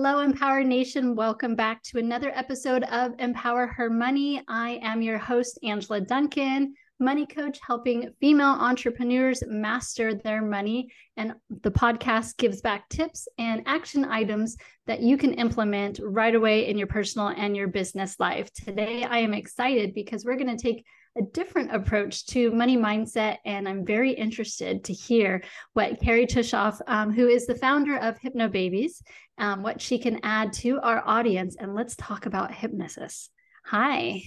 Hello, Empower Nation. Welcome back to another episode of Empower Her Money. I am your host, Angela Duncan, money coach helping female entrepreneurs master their money. And the podcast gives back tips and action items that you can implement right away in your personal and your business life. Today, I am excited because we're going to take a different approach to money mindset. And I'm very interested to hear what Kerry Tuschhoff, um, who is the founder of Hypno Babies, um, what she can add to our audience. And let's talk about hypnosis. Hi.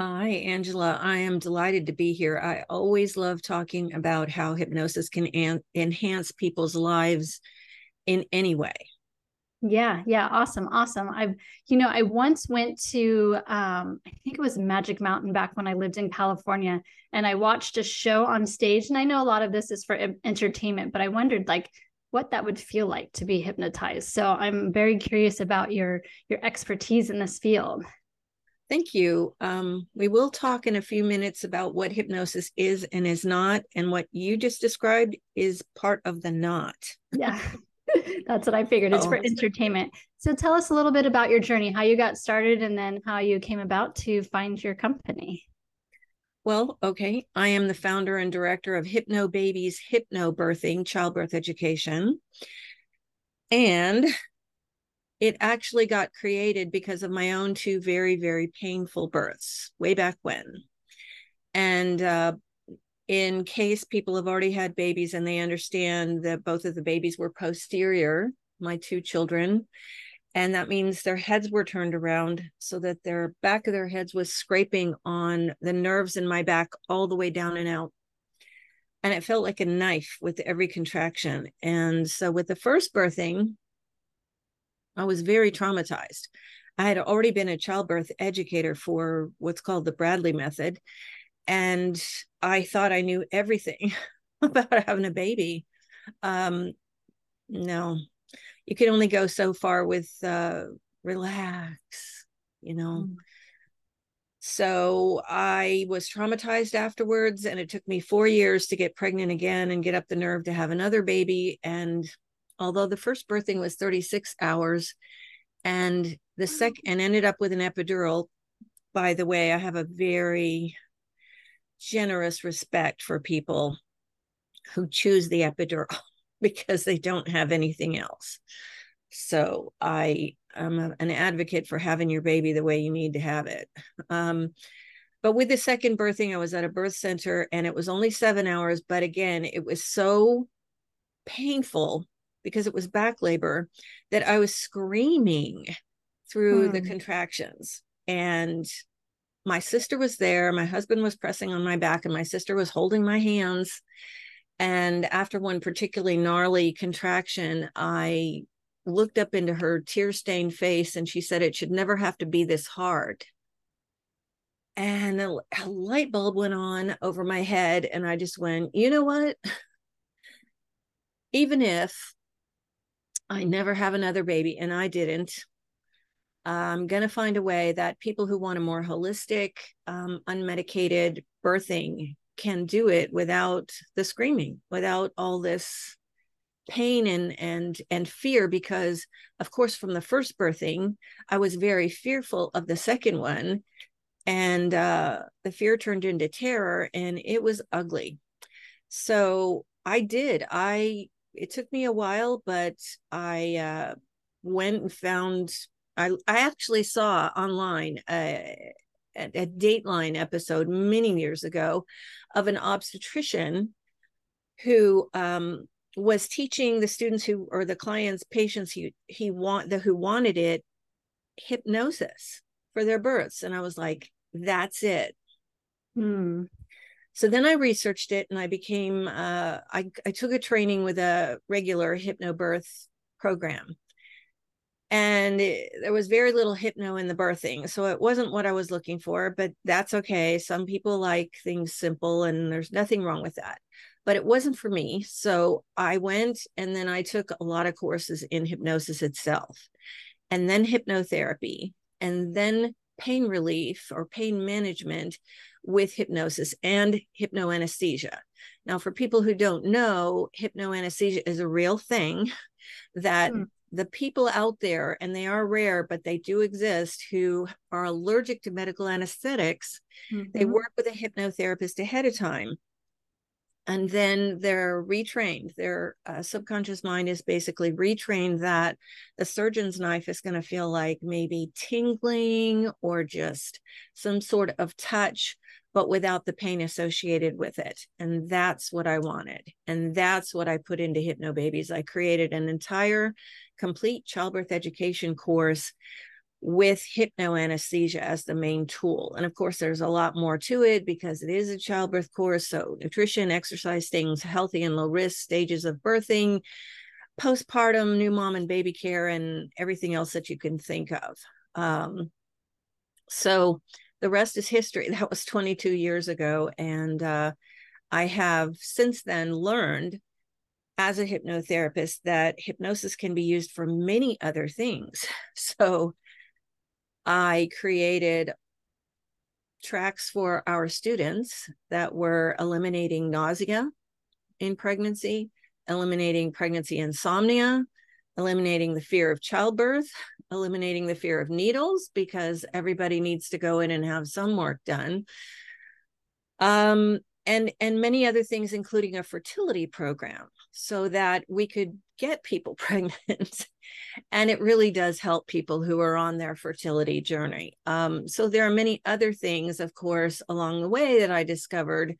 Hi, Angela. I am delighted to be here. I always love talking about how hypnosis can an- enhance people's lives in any way. Yeah, yeah, awesome, awesome. I've, you know, I once went to, um, I think it was Magic Mountain back when I lived in California, and I watched a show on stage. And I know a lot of this is for entertainment, but I wondered like what that would feel like to be hypnotized. So I'm very curious about your your expertise in this field. Thank you. Um, we will talk in a few minutes about what hypnosis is and is not, and what you just described is part of the not. Yeah. That's what I figured. It's oh, for entertainment. So tell us a little bit about your journey, how you got started, and then how you came about to find your company. Well, okay. I am the founder and director of Hypno Babies Hypno Birthing Childbirth Education. And it actually got created because of my own two very, very painful births way back when. And uh, in case people have already had babies and they understand that both of the babies were posterior, my two children, and that means their heads were turned around so that their back of their heads was scraping on the nerves in my back all the way down and out. And it felt like a knife with every contraction. And so with the first birthing, I was very traumatized. I had already been a childbirth educator for what's called the Bradley method and I thought I knew everything about having a baby. Um, no, you can only go so far with uh, relax, you know. Mm. So I was traumatized afterwards, and it took me four years to get pregnant again and get up the nerve to have another baby. And although the first birthing was 36 hours, and the second and ended up with an epidural. By the way, I have a very generous respect for people who choose the epidural because they don't have anything else. So I am a, an advocate for having your baby the way you need to have it. Um, but with the second birthing, I was at a birth center and it was only seven hours. But again, it was so painful because it was back labor that I was screaming through hmm. the contractions. And my sister was there my husband was pressing on my back and my sister was holding my hands. And after one particularly gnarly contraction i looked up into her tear-stained face and she said it should never have to be this hard. And a, a light bulb went on over my head and i just went you know what? Even if i never have another baby and i didn't I'm going to find a way that people who want a more holistic, um, unmedicated birthing can do it without the screaming, without all this pain and and and fear because of course from the first birthing i was very fearful of the second one and uh the fear turned into terror and it was ugly. So i did. I it took me a while but i uh went and found I I actually saw online a, a Dateline episode many years ago of an obstetrician who um, was teaching the students who or the clients patients he he want the who wanted it hypnosis for their births. And i was like that's it. Hmm. so then i researched it and i became uh, I, I took a training with a regular hypnobirth program and it, there was very little hypno in the birthing so it wasn't what i was looking for but that's okay some people like things simple and there's nothing wrong with that but it wasn't for me so i went and then i took a lot of courses in hypnosis itself and then hypnotherapy and then pain relief or pain management with hypnosis and hypnoanesthesia. Now for people who don't know hypnoanesthesia is a real thing that mm the people out there, and they are rare, but they do exist, who are allergic to medical anesthetics, mm-hmm. they work with a hypnotherapist ahead of time. And then they're retrained. Their uh, subconscious mind is basically retrained that the surgeon's knife is going to feel like maybe tingling or just some sort of touch but without the pain associated with it. And that's what I wanted. And that's what I put into Hypno Babies. I created an entire complete childbirth education course with hypnoanesthesia as the main tool. And of course, there's a lot more to it because it is a childbirth course. So, nutrition, exercise, things, healthy and low risk stages of birthing, postpartum, new mom and baby care, and everything else that you can think of. Um, so, the rest is history. That was 22 years ago. And uh, I have since then learned as a hypnotherapist that hypnosis can be used for many other things. So I created tracks for our students that were eliminating nausea in pregnancy, eliminating pregnancy insomnia, eliminating the fear of childbirth, eliminating the fear of needles because everybody needs to go in and have some work done. Um, and and many other things including a fertility program so that we could get people pregnant. And it really does help people who are on their fertility journey. Um, so there are many other things of course along the way that i discovered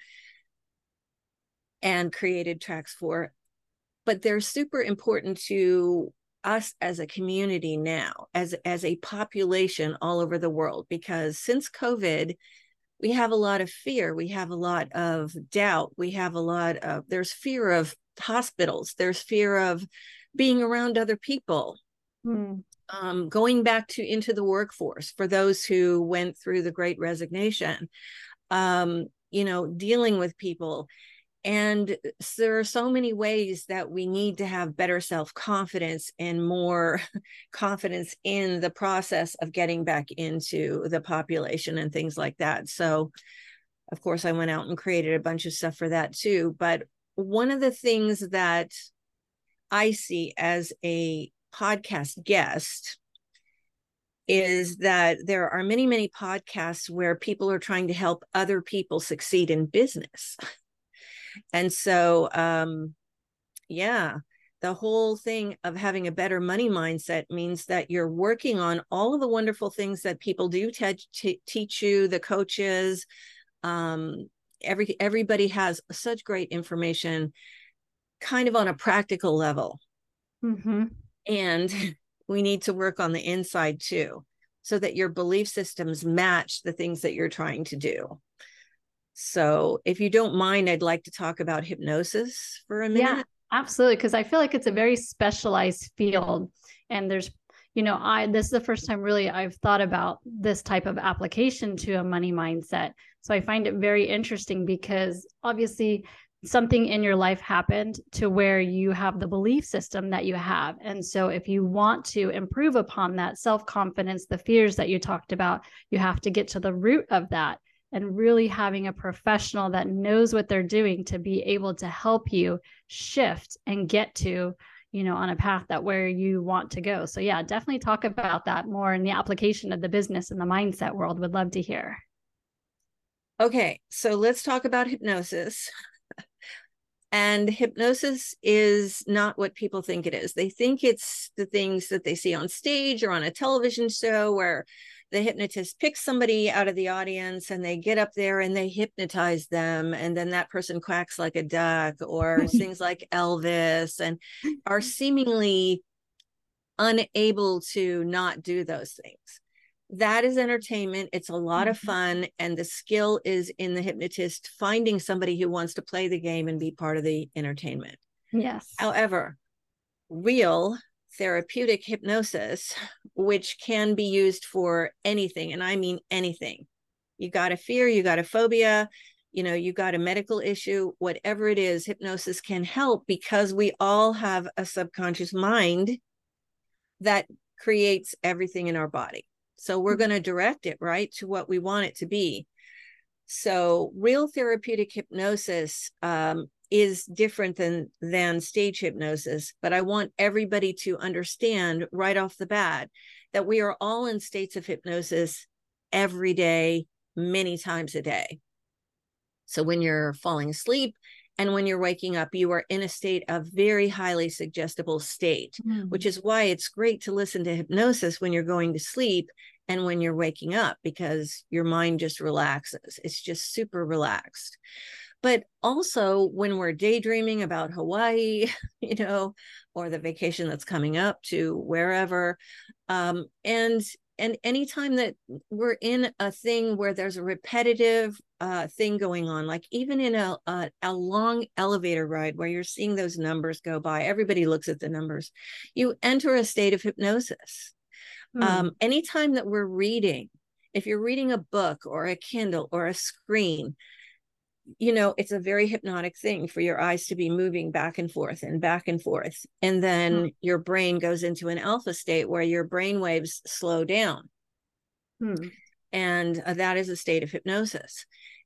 and created tracks for but they're super important to us as a community now as as a population all over the world because since covid we have a lot of fear we have a lot of doubt we have a lot of there's fear of hospitals there's fear of being around other people hmm. um, going back to into the workforce for those who went through the great resignation um, you know dealing with people and there are so many ways that we need to have better self confidence and more confidence in the process of getting back into the population and things like that. So, of course, I went out and created a bunch of stuff for that too. But one of the things that I see as a podcast guest is that there are many, many podcasts where people are trying to help other people succeed in business. And so, um, yeah, the whole thing of having a better money mindset means that you're working on all of the wonderful things that people do te- t- teach you, the coaches. Um, every everybody has such great information, kind of on a practical level, mm-hmm. and we need to work on the inside too, so that your belief systems match the things that you're trying to do. So, if you don't mind, I'd like to talk about hypnosis for a minute. Yeah, absolutely. Because I feel like it's a very specialized field. And there's, you know, I, this is the first time really I've thought about this type of application to a money mindset. So, I find it very interesting because obviously something in your life happened to where you have the belief system that you have. And so, if you want to improve upon that self confidence, the fears that you talked about, you have to get to the root of that and really having a professional that knows what they're doing to be able to help you shift and get to you know on a path that where you want to go. So yeah definitely talk about that more in the application of the business and the mindset world. Would love to hear. Okay so let's talk about hypnosis. And hypnosis is not what people think it is. They think it's the things that they see on stage or on a television show where the hypnotist picks somebody out of the audience and they get up there and they hypnotize them and then that person quacks like a duck or sings like elvis and are seemingly unable to not do those things. That is entertainment. It's a lot of mm-hmm. fun and the skill is in the hypnotist finding somebody who wants to play the game and be part of the entertainment. Yes. However real therapeutic hypnosis, which can be used for anything. And I mean anything. You got a fear, you got a phobia, you know, you got a medical issue, whatever it is, hypnosis can help because we all have a subconscious mind that creates everything in our body. So we're mm-hmm. going to direct it right to what we want it to be. So, real therapeutic hypnosis um, is different than than stage hypnosis but i want everybody to understand right off the bat that we are all in states of hypnosis every day many times a day. So when you're falling asleep and when you're waking up you are in a state of very highly suggestible state mm. which is why it's great to listen to hypnosis when you're going to sleep and when you're waking up because your mind just relaxes. It's just super relaxed but also when we're daydreaming about Hawaii, you know, or the vacation that's coming up to wherever. Um, and and anytime that we're in a thing where there's a repetitive uh, thing going on, like even in a, a, a long elevator ride where you're seeing those numbers go by, everybody looks at the numbers. You enter a state of hypnosis. Hmm. Um, anytime that we're reading, if you're reading a book or a Kindle or a screen, you know, it's a very hypnotic thing for your eyes to be moving back and forth and back and forth. And then hmm. your brain goes into an alpha state where your brain waves slow down. Hmm. And uh, that is a state of hypnosis.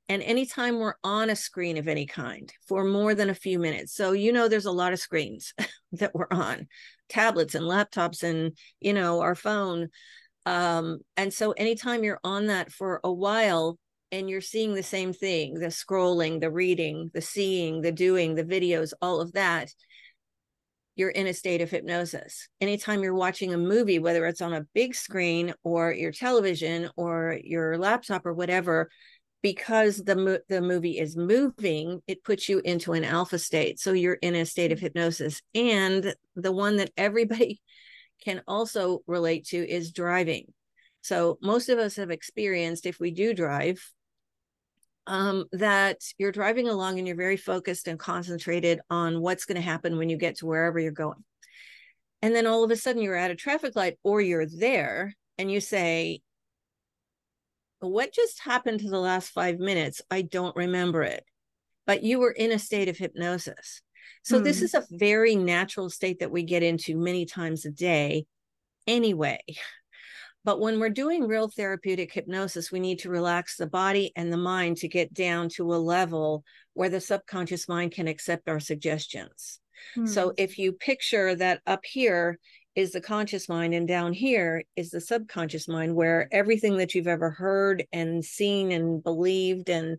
And anytime we're on a screen of any kind for more than a few minutes, so you know, there's a lot of screens that we're on tablets and laptops and, you know, our phone. Um, and so anytime you're on that for a while, and you're seeing the same thing the scrolling the reading the seeing the doing the videos all of that you're in a state of hypnosis. Anytime you're watching a movie whether it's on a big screen or your television or your laptop or whatever because the the movie is moving it puts you into an alpha state. So you're in a state of mm-hmm. hypnosis. And the one that everybody can also relate to is driving. So most of us have experienced if we do drive um, that you're driving along and you're very focused and concentrated on what's going to happen when you get to wherever you're going. And then all of a sudden you're at a traffic light or you're there and you say, What just happened to the last five minutes? I don't remember it. But you were in a state of hypnosis. So hmm. this is a very natural state that we get into many times a day anyway. But when we're doing real therapeutic hypnosis, we need to relax the body and the mind to get down to a level where the subconscious mind can accept our suggestions. Hmm. So if you picture that up here is the conscious mind and down here is the subconscious mind where everything that you've ever heard and seen and believed and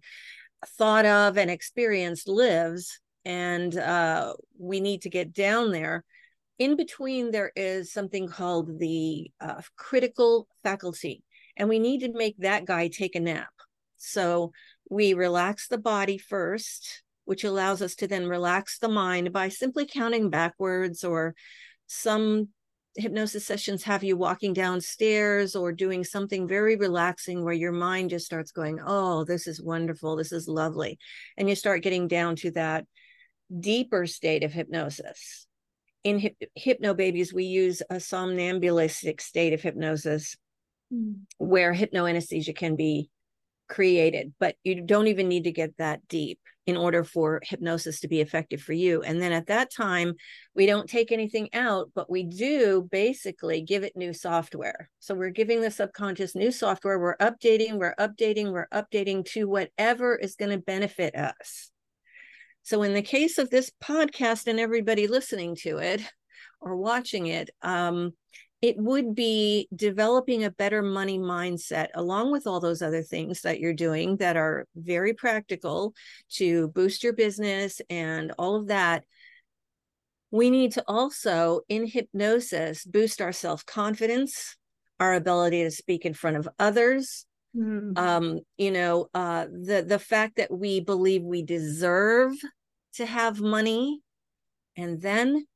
thought of and experienced lives and uh, we need to get down there in between there is something called the uh, critical faculty and we need to make that guy take a nap. So we relax the body first which allows us to then relax the mind by simply counting backwards or some hypnosis sessions have you walking downstairs or doing something very relaxing where your mind just starts going oh this is wonderful. This is lovely. And you start getting down to that deeper state of hypnosis in hip, hypnobabies, we use a somnambulistic state of hypnosis mm. where hypnoanesthesia can be created, but you don't even need to get that deep in order for hypnosis to be effective for you. And then at that time, we don't take anything out, but we do basically give it new software. So we're giving the subconscious new software. We're updating, we're updating, we're updating to whatever is going to benefit us. So, in the case of this podcast and everybody listening to it or watching it, um, it would be developing a better money mindset along with all those other things that you're doing that are very practical to boost your business and all of that. We need to also, in hypnosis, boost our self confidence, our ability to speak in front of others, Mm. Um, you know, uh, the the fact that we believe we deserve to have money, and then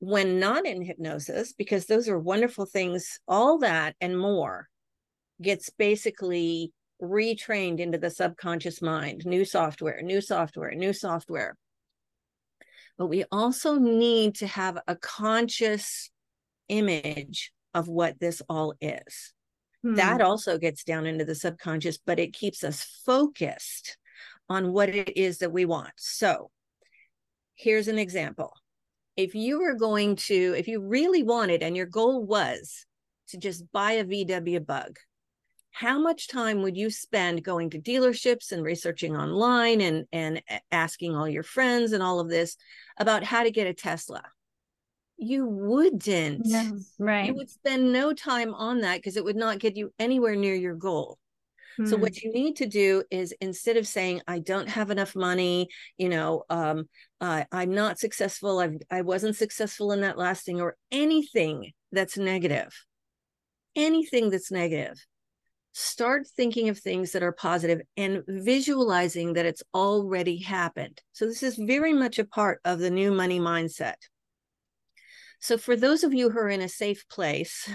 when not in hypnosis, because those are wonderful things, all that and more gets basically retrained into the subconscious mind, new software, new software, new software. But we also need to have a conscious image of what this all is. Hmm. That also gets down into the subconscious, but it keeps us focused on what it is that we want. So here's an example. If you were going to, if you really wanted and your goal was to just buy a VW bug, how much time would you spend going to dealerships and researching online and and asking all your friends and all of this about how to get a tesla you wouldn't yeah, right you would spend no time on that because it would not get you anywhere near your goal so what hmm. you need to do is instead of saying I don't have enough money, you know, um, uh, I'm not successful, I I wasn't successful in that last thing, or anything that's negative, anything that's negative, start thinking of things that are positive and visualizing that it's already happened. So this is very much a part of the new money mindset. So for those of you who are in a safe place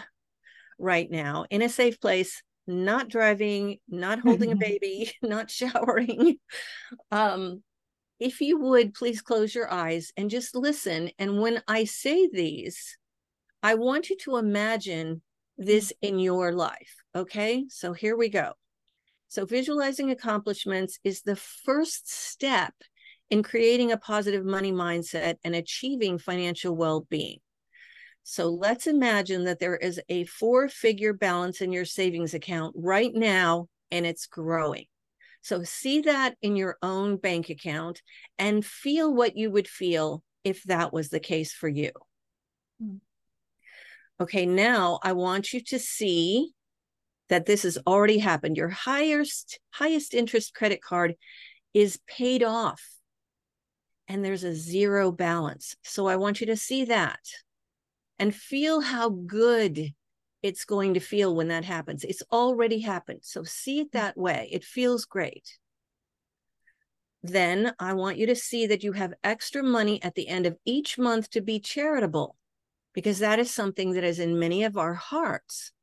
right now, in a safe place not driving, not holding a baby, not showering. Um, if you would please close your eyes and just listen. And when I say these, I want you to imagine this in your life. Okay, so here we go. So, visualizing accomplishments is the first step in creating a positive money mindset and achieving financial well being. So let's imagine that there is a four figure balance in your savings account right now and it's growing. So see that in your own bank account and feel what you would feel if that was the case for you. Hmm. Okay, now I want you to see that this has already happened. Your highest highest interest credit card is paid off and there's a zero balance. So I want you to see that and feel how good it's going to feel when that happens. It's already happened. So see it that way. It feels great. Then I want you to see that you have extra money at the end of each month to be charitable, because that is something that is in many of our hearts.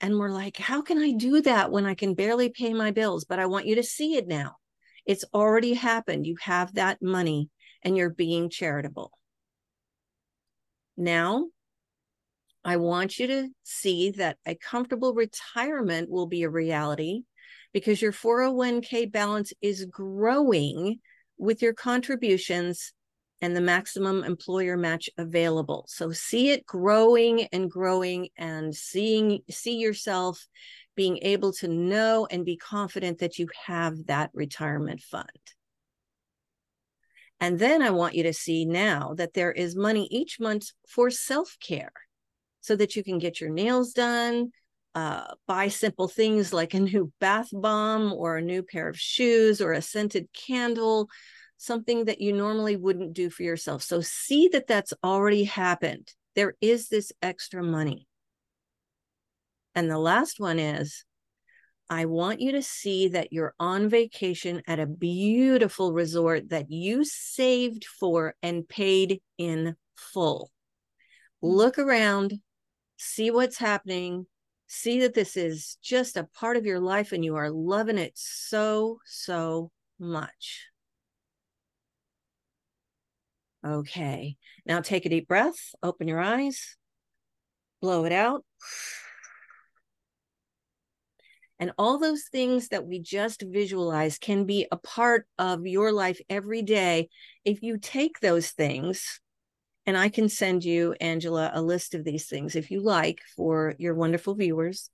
And we're like, how can I do that when I can barely pay my bills? But I want you to see it now. It's already happened. You have that money and you're being charitable. Now I want you to see that a comfortable retirement will be a reality because your 401k balance is growing with your contributions and the maximum employer match available. So see it growing and growing and seeing see yourself being able to know and be confident that you have that retirement fund. And then I want you to see now that there is money each month for self-care so that you can get your nails done, uh, buy simple things like a new bath bomb or a new pair of shoes or a scented candle, something that you normally wouldn't do for yourself. So see that that's already happened. There is this extra money. And the last one is I want you to see that you're on vacation at a beautiful resort that you saved for and paid in full. Look around, see what's happening, see that this is just a part of your life and you are loving it so, so much. Okay, now take a deep breath, open your eyes, blow it out. And all those things that we just visualize can be a part of your life every day if you take those things and I can send you, Angela, a list of these things if you like for your wonderful viewers.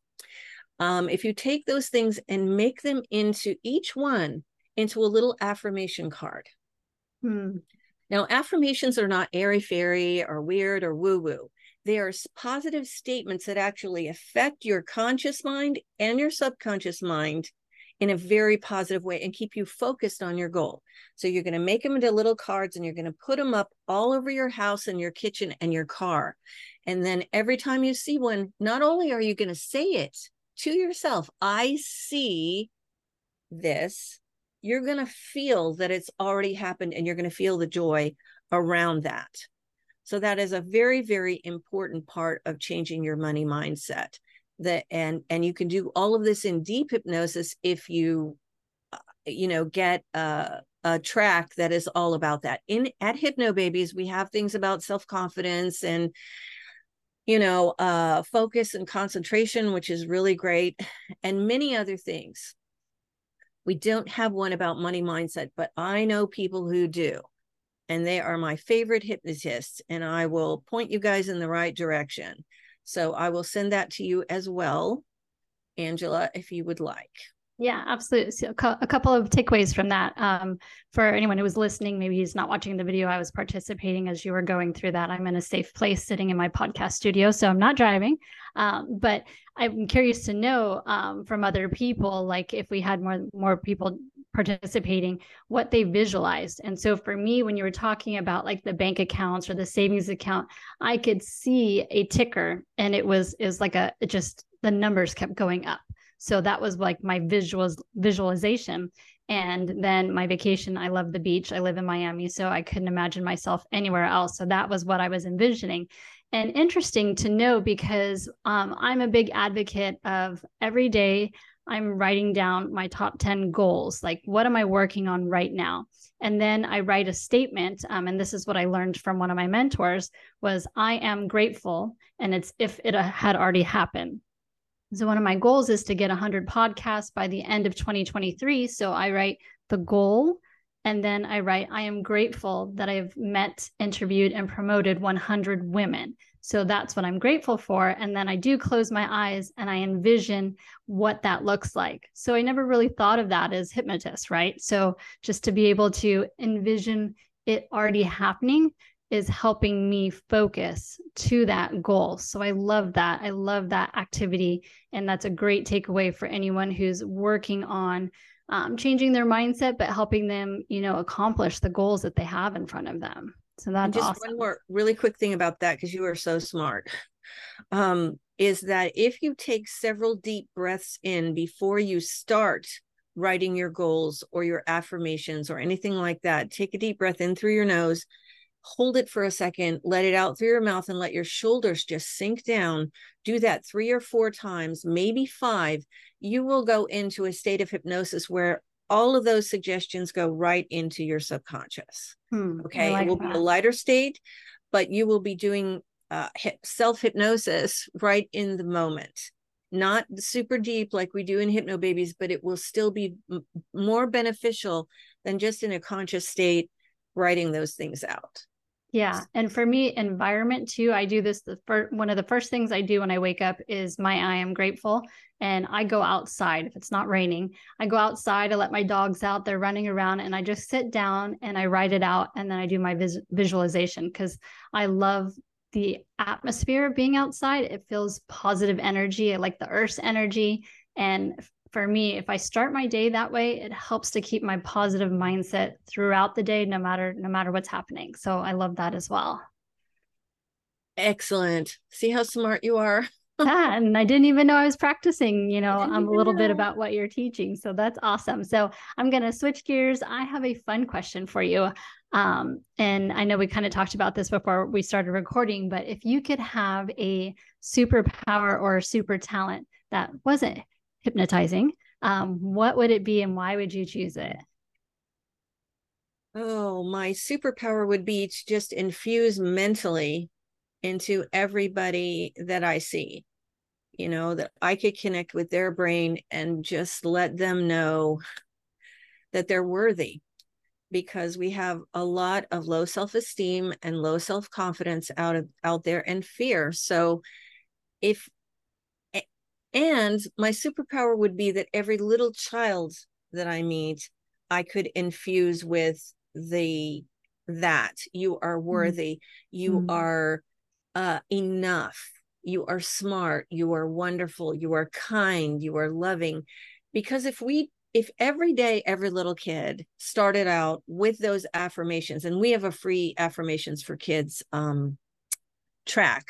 Um, if you take those things and make them into each one into a little affirmation card. Hmm. Now, affirmations are not airy fairy or weird or woo woo. They are positive statements that actually affect your conscious mind and your subconscious mind in a very positive way and keep you focused on your goal. So you're going to make them into little cards and you're going to put them up all over your house and your kitchen and your car. And then every time you see one, not only are you going to say it to yourself, I see this, you're going to feel that it's already happened and you're going to feel the joy around that. So that is a very, very important part of changing your money mindset that and and you can do all of this in deep hypnosis if you uh, you know get a, a track that is all about that. In at hypno babies we have things about self-confidence and you know uh focus and concentration which is really great and many other things. We don't have one about money mindset but i know people who do and they are my favorite hypnotists and i will point you guys in the right direction so I will send that to you as well. Angela, if you would like. Yeah, absolutely. So a couple of takeaways from that. Um, for anyone who was listening, maybe he's not watching the video. I was participating as you were going through that. I'm in a safe place sitting in my podcast studio, so I'm not driving. Um, but I'm curious to know um, from other people, like if we had more more people participating, what they visualized. And so for me, when you were talking about like the bank accounts or the savings account, I could see a ticker, and it was is like a it just the numbers kept going up so that was like my visuals visualization. And then my vacation, I love the beach. I live in Miami, so I couldn't imagine myself anywhere else. So that was what I was envisioning. And interesting to know because um, I'm a big advocate of every day I'm writing down my top 10 goals. Like, what am I working on right now? And then I write a statement. Um, and this is what I learned from one of my mentors was I am grateful. And it's if it had already happened. So one of my goals is to get 100 podcasts by the end of 2023. So I write the goal and then I write I am grateful that I've met, interviewed and promoted 100 women. So that's what I'm grateful for and then I do close my eyes and I envision what that looks like. So I never really thought of that as hypnotist, right? So just to be able to envision it already happening is helping me focus to that goal. So I love that. I love that activity. And that's a great takeaway for anyone who's working on um, changing their mindset, but helping them, you know, accomplish the goals that they have in front of them. So that's and just awesome. one more really quick thing about that, because you are so smart. Um, is that if you take several deep breaths in before you start writing your goals or your affirmations or anything like that, take a deep breath in through your nose hold it for a second, let it out through your mouth, and let your shoulders just sink down. Do that three or four times, maybe five. You will go into a state of hypnosis where all of those suggestions go right into your subconscious. Hmm, okay. Like it will that. be a lighter state, but you will be doing uh, self hypnosis right in the moment. Not super deep like we do in Hypnobabies, but it will still be more beneficial than just in a conscious state writing those things out. Yeah. And for me, environment too, I do this the first one of the first things I do when I wake up is my I am grateful. And I go outside if it's not raining. I go outside, I let my dogs out, they're running around, and I just sit down and I write it out. And then I do my vis- visualization because I love the atmosphere of being outside. It feels positive energy. I like the earth's energy. And for me, if I start my day that way, it helps to keep my positive mindset throughout the day, no matter no matter what's happening. So I love that as well. Excellent. See how smart you are. yeah, and I didn't even know I was practicing, you know, um, a little know. bit about what you're teaching. So that's awesome. So I'm going to switch gears. I have a fun question for you. Um, and I know we kind of talked about this before we started recording, but if you could have a superpower or a super talent that wasn't hypnotizing, um, what would it be and why would you choose it? Oh, my superpower would be to just infuse mentally into everybody that I see. You know, that I could connect with their brain and just let them know that they're worthy because we have a lot of low self-esteem and low self-confidence out of out there and fear. So if and my superpower would be that every little child that I meet, I could infuse with the that you are mm-hmm. worthy, mm-hmm. you are uh, enough, you are smart, you are wonderful, you are kind, you are loving. Because if we if every day every little kid started out with those affirmations and we have a free affirmations for kids um track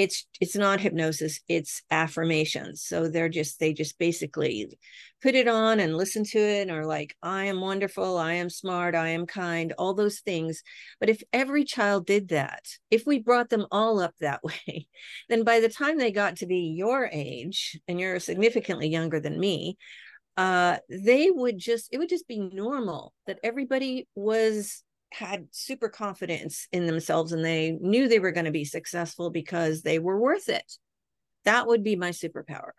it's it's not hypnosis it's affirmations. So they're just they just basically put it on and listen to it or like i am wonderful i am smart i am kind all those things. But if every child did that if we brought them all up that way then by the time they got to be your age and you're significantly younger than me uh they would just it would just be normal that everybody was had super confidence in themselves and they knew they were going to be successful because they were worth it. That would be my superpower.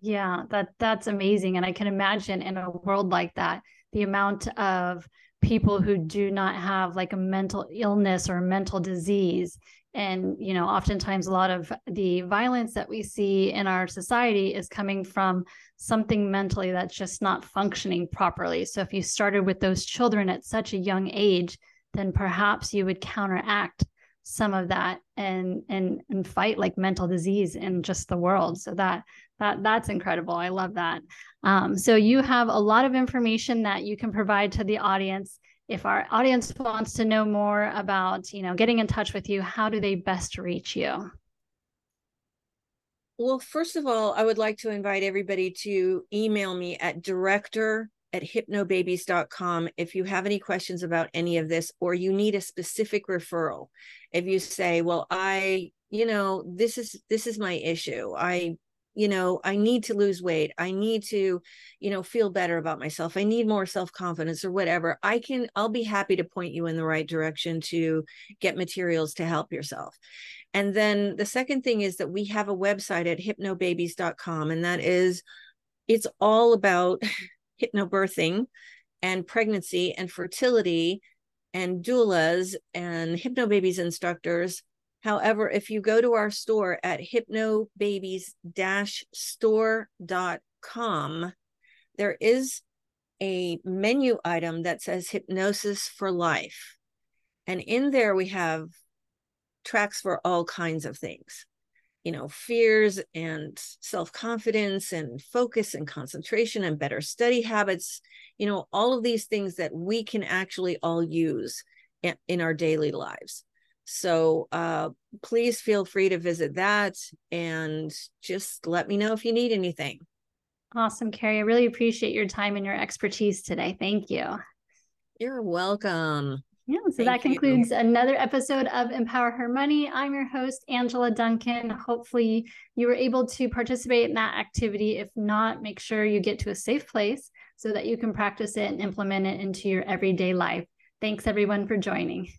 Yeah, that that's amazing and I can imagine in a world like that the amount of people who do not have like a mental illness or mental disease and you know oftentimes a lot of the violence that we see in our society is coming from something mentally that's just not functioning properly. So if you started with those children at such a young age then perhaps you would counteract some of that and and and fight like mental disease in just the world. So that that that's incredible. I love that. Um, so you have a lot of information that you can provide to the audience if our audience wants to know more about you know getting in touch with you how do they best reach you? Well first of all i would like to invite everybody to email me at director at hypnobabies.com if you have any questions about any of this or you need a specific referral. If you say well i you know this is this is my issue. I you know i need to lose weight i need to you know feel better about myself i need more self-confidence or whatever i can i'll be happy to point you in the right direction to get materials to help yourself. And then the second thing is that we have a website at hypnobabies.com and that is it's all about hypnobirthing and pregnancy and fertility and doulas and hypnobabies instructors However, if you go to our store at hypnobabies-store.com, there is a menu item that says hypnosis for life. And in there we have tracks for all kinds of things. You know, fears and self-confidence and focus and concentration and better study habits, you know, all of these things that we can actually all use in, our daily lives. So uh, please feel free to visit that and just let me know if you need anything. Awesome, Kerry. I really appreciate your time and your expertise today. Thank you. You're welcome. Yeah, so Thank that concludes you. another episode of Empower Her Money. I'm your host, Angela Duncan. Hopefully, you were able to participate in that activity. If not, make sure you get to a safe place so that you can practice it and implement it into your everyday life. Thanks, everyone, for joining.